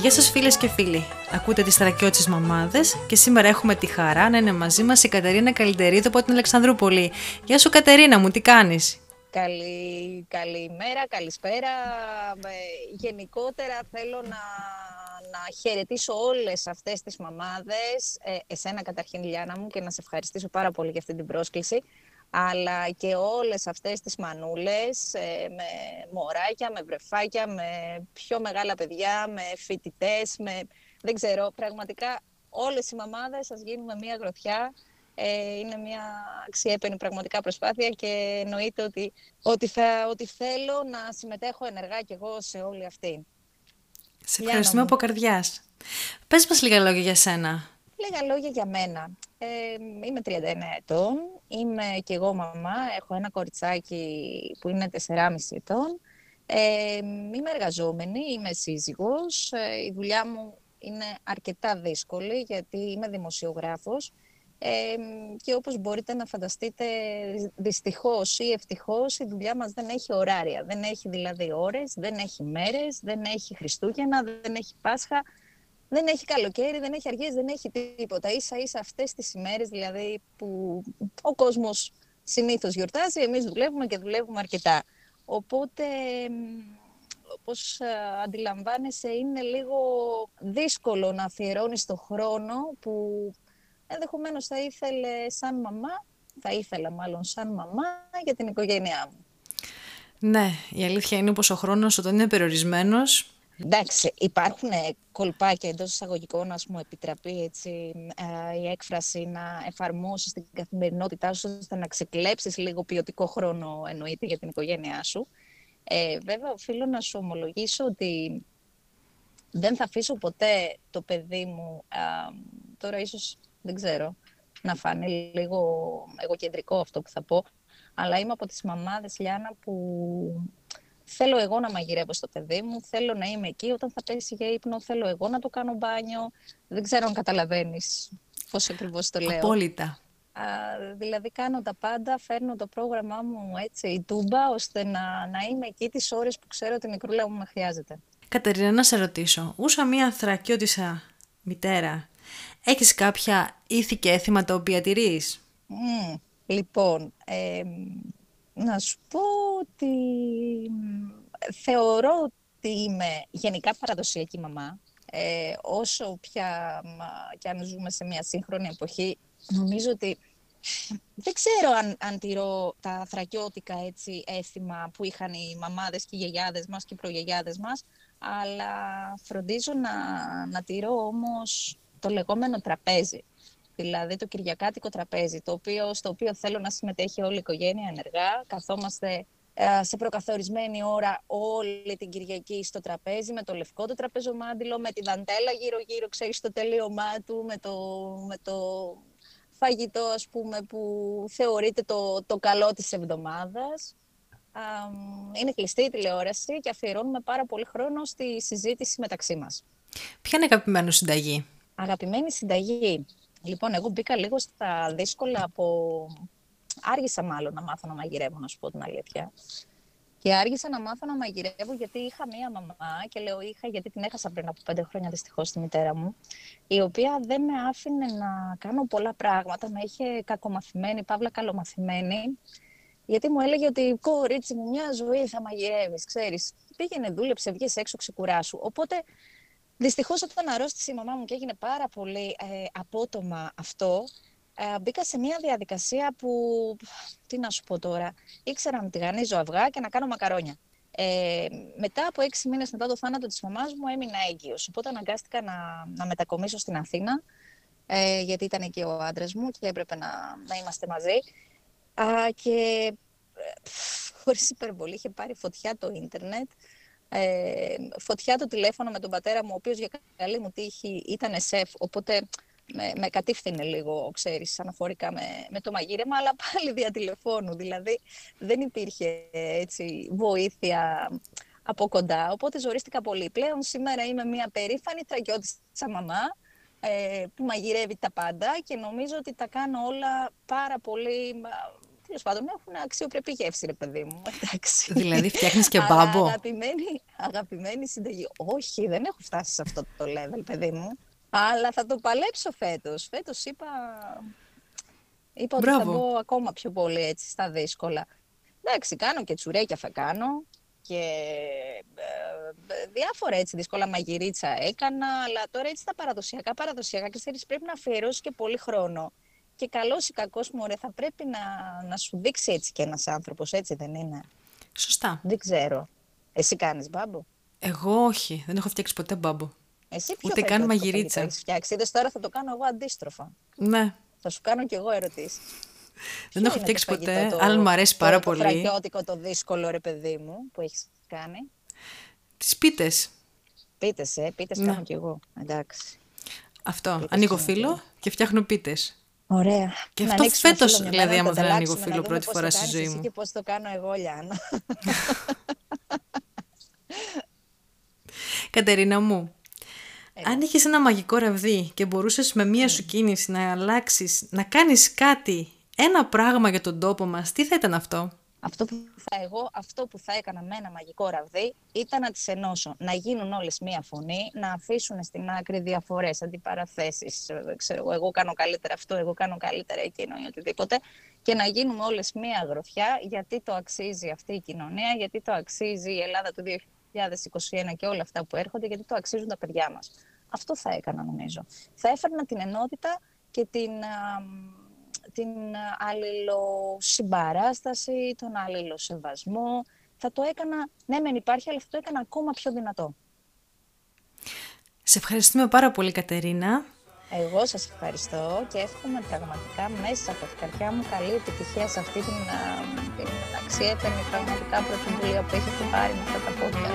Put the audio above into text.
Γεια σας φίλες και φίλοι. Ακούτε τις Στρακιώτες Μαμάδες και σήμερα έχουμε τη χαρά να είναι μαζί μας η Κατερίνα Καλυτερίδου από την Αλεξανδρούπολη. Γεια σου Κατερίνα μου, τι κάνεις; Καλή, καλημέρα, καλησπέρα. Ε, γενικότερα θέλω να, να χαιρετήσω όλες αυτές τις μαμάδες, ε, εσένα καταρχήν Λιάνα μου και να σε ευχαριστήσω πάρα πολύ για αυτή την πρόσκληση αλλά και όλες αυτές τις μανούλες ε, με μωράκια, με βρεφάκια, με πιο μεγάλα παιδιά, με φοιτητές, με... δεν ξέρω, πραγματικά όλες οι μαμάδες σας γίνουμε μία γροθιά. Ε, είναι μια αξιέπαινη πραγματικά προσπάθεια και εννοείται ότι, ότι, θα, ότι θέλω να συμμετέχω ενεργά κι εγώ σε όλη αυτή. Σε ευχαριστούμε από καρδιάς. Πες μας λίγα λόγια για σένα. Λίγα λόγια για μένα. Ε, είμαι 39 ετών, είμαι και εγώ μαμά, έχω ένα κοριτσάκι που είναι 4,5 ετών. Ε, είμαι εργαζόμενη, είμαι σύζυγος. Ε, η δουλειά μου είναι αρκετά δύσκολη γιατί είμαι δημοσιογράφος ε, και όπως μπορείτε να φανταστείτε δυστυχώς ή ευτυχώς η δουλειά μας δεν έχει ωράρια. Δεν έχει δηλαδή ώρες, δεν έχει μέρες, δεν έχει Χριστούγεννα, δεν έχει Πάσχα. Δεν έχει καλοκαίρι, δεν έχει αργίες, δεν έχει τίποτα. Ίσα ίσα αυτές τις ημέρες δηλαδή που ο κόσμος συνήθως γιορτάζει, εμείς δουλεύουμε και δουλεύουμε αρκετά. Οπότε, όπως ε, αντιλαμβάνεσαι, είναι λίγο δύσκολο να αφιερώνεις το χρόνο που ενδεχομένως θα ήθελε σαν μαμά, θα ήθελα μάλλον σαν μαμά για την οικογένειά μου. Ναι, η αλήθεια είναι πως ο χρόνος όταν είναι περιορισμένος Εντάξει, υπάρχουν κολπάκια εντός εισαγωγικών, να μου επιτραπεί έτσι, ε, η έκφραση να εφαρμόσεις την καθημερινότητά σου ώστε να ξεκλέψεις λίγο ποιοτικό χρόνο εννοείται για την οικογένειά σου. Ε, βέβαια, οφείλω να σου ομολογήσω ότι δεν θα αφήσω ποτέ το παιδί μου, τώρα ίσως δεν ξέρω, να φανεί λίγο εγωκεντρικό αυτό που θα πω, αλλά είμαι από τις μαμάδες, Λιάννα, που Θέλω εγώ να μαγειρεύω στο παιδί μου, θέλω να είμαι εκεί όταν θα πέσει για ύπνο, θέλω εγώ να το κάνω μπάνιο. Δεν ξέρω αν καταλαβαίνεις πώς ακριβώς το λέω. Απόλυτα. Α, δηλαδή κάνω τα πάντα, φέρνω το πρόγραμμά μου έτσι η τούμπα, ώστε να, να είμαι εκεί τις ώρες που ξέρω ότι η μικρούλα μου με χρειάζεται. Κατερίνα, να σε ρωτήσω, ούσα μία θρακιώτησα μητέρα, έχεις κάποια ήθη και έθιμα τα οποία τηρείς; Mm, λοιπόν, ε, να σου πω ότι θεωρώ ότι είμαι γενικά παραδοσιακή μαμά. Ε, όσο πια και αν ζούμε σε μια σύγχρονη εποχή, νομίζω ότι δεν ξέρω αν, αν τηρώ τα θρακιώτικα έτσι έθιμα που είχαν οι μαμάδες και οι γιαγιάδες μας και οι προγιαγιάδες μας, αλλά φροντίζω να, να τηρώ όμως το λεγόμενο τραπέζι δηλαδή το Κυριακάτικο τραπέζι, το οποίο, στο οποίο θέλω να συμμετέχει όλη η οικογένεια ενεργά. Καθόμαστε ε, σε προκαθορισμένη ώρα όλη την Κυριακή στο τραπέζι, με το λευκό το τραπεζομάντιλο, με τη δαντέλα γύρω-γύρω, ξέρεις, το τελείωμά του, με το, με το φαγητό, ας πούμε, που θεωρείται το, το καλό της εβδομάδας. Είναι κλειστή η τηλεόραση και αφιερώνουμε πάρα πολύ χρόνο στη συζήτηση μεταξύ μας. Ποια είναι αγαπημένο συνταγή; Αγαπημένη συνταγή. Λοιπόν, εγώ μπήκα λίγο στα δύσκολα από... Άργησα μάλλον να μάθω να μαγειρεύω, να σου πω την αλήθεια. Και άργησα να μάθω να μαγειρεύω γιατί είχα μία μαμά και λέω είχα γιατί την έχασα πριν από πέντε χρόνια δυστυχώς τη μητέρα μου η οποία δεν με άφηνε να κάνω πολλά πράγματα, με είχε κακομαθημένη, παύλα καλομαθημένη γιατί μου έλεγε ότι κορίτσι μου μια ζωή θα μαγειρεύεις, ξέρεις. Πήγαινε, δούλεψε, βγες έξω, ξεκουράσου. Οπότε Δυστυχώς, όταν αρρώστησε η μαμά μου και έγινε πάρα πολύ ε, απότομα αυτό, ε, μπήκα σε μια διαδικασία που, τι να σου πω τώρα, ήξερα να τηγανίζω αυγά και να κάνω μακαρόνια. Ε, μετά από έξι μήνες μετά το θάνατο της μαμάς μου έμεινα έγκυος, οπότε αναγκάστηκα να, να μετακομίσω στην Αθήνα, ε, γιατί ήταν εκεί ο άντρας μου και έπρεπε να, να είμαστε μαζί. Α, και ε, χωρίς υπερβολή είχε πάρει φωτιά το ίντερνετ ε, φωτιά το τηλέφωνο με τον πατέρα μου, ο οποίος για καλή μου τύχη ήταν σεφ, οπότε με, με κατήφθηνε λίγο, ξέρεις, αναφορικά με, με το μαγείρεμα, αλλά πάλι δια τηλεφώνου, δηλαδή δεν υπήρχε έτσι βοήθεια από κοντά, οπότε ζορίστηκα πολύ. Πλέον σήμερα είμαι μια περήφανη τραγιώτησα μαμά, ε, που μαγειρεύει τα πάντα και νομίζω ότι τα κάνω όλα πάρα πολύ, τέλος πάντων έχουν αξιοπρεπή γεύση, ρε παιδί μου. Εντάξει. Δηλαδή φτιάχνεις και μπάμπο. αγαπημένη, αγαπημένη συνταγή. Όχι, δεν έχω φτάσει σε αυτό το level, παιδί μου. Αλλά θα το παλέψω φέτος. Φέτος είπα. Είπα ότι θα μπω ακόμα πιο πολύ έτσι στα δύσκολα. Εντάξει, κάνω και τσουρέκια θα κάνω και ε, διάφορα έτσι δύσκολα μαγειρίτσα έκανα, αλλά τώρα έτσι τα παραδοσιακά, παραδοσιακά, ξέρεις, πρέπει να αφιερώσει και πολύ χρόνο. Και καλός ή κακός μου, θα πρέπει να, να σου δείξει έτσι και ένας άνθρωπος, έτσι δεν είναι; Σωστά. Δεν ξέρω. Εσύ κάνεις μπάμπο; Εγώ όχι, δεν έχω φτιάξει ποτέ μπάμπο. Εσύ ποιο Ούτε καν μαγειρίτσα. Έχεις φτιάξει. Είδες τώρα θα το κάνω εγώ αντίστροφα. Ναι. Θα σου κάνω κι εγώ ερωτήσεις. Δεν έχω φτιάξει ποτέ, αλλά μου αρέσει πάρα το, πολύ. Το το δύσκολο ρε παιδί μου που έχεις κάνει; Τις πίτες. Πίτες, ε, πίτες ναι. κάνω κι εγώ, εντάξει. Αυτό, πίτες ανοίγω φίλο και φτιάχνω πίτες. Ωραία. Και να αυτό φέτος, δηλαδή, άμα δεν ανοίγω φίλο πρώτη φορά στη ζωή μου. Και πώς το κάνω εγώ, Λιάννα. Κατερίνα μου, αν είχες ένα μαγικό ραβδί και μπορούσες με μία σου κίνηση να αλλάξεις, να κάνεις κάτι, ένα πράγμα για τον τόπο μας, τι θα ήταν αυτό; Αυτό που θα εγώ, αυτό που θα έκανα με ένα μαγικό ραβδί ήταν να τις ενώσω, να γίνουν όλες μία φωνή, να αφήσουν στην άκρη διαφορές, αντιπαραθέσεις, ξέρω, εγώ κάνω καλύτερα αυτό, εγώ κάνω καλύτερα εκείνο ή οτιδήποτε και να γίνουμε όλες μία γροθιά γιατί το αξίζει αυτή η κοινωνία, γιατί το αξίζει η Ελλάδα του 2021 και όλα αυτά που έρχονται, γιατί το αξίζουν τα παιδιά μας. Αυτό θα έκανα νομίζω. Θα έφερνα την ενότητα και την, την αλληλοσυμπαράσταση, τον αλληλοσεβασμό. Θα το έκανα, ναι μεν υπάρχει, αλλά θα το έκανα ακόμα πιο δυνατό. Σε ευχαριστούμε πάρα πολύ Κατερίνα. Εγώ σας ευχαριστώ και εύχομαι πραγματικά μέσα από την καρδιά μου καλή επιτυχία σε αυτή την, την αξιέπαινη πραγματικά πρωτοβουλία που έχετε πάρει με αυτά τα πόδια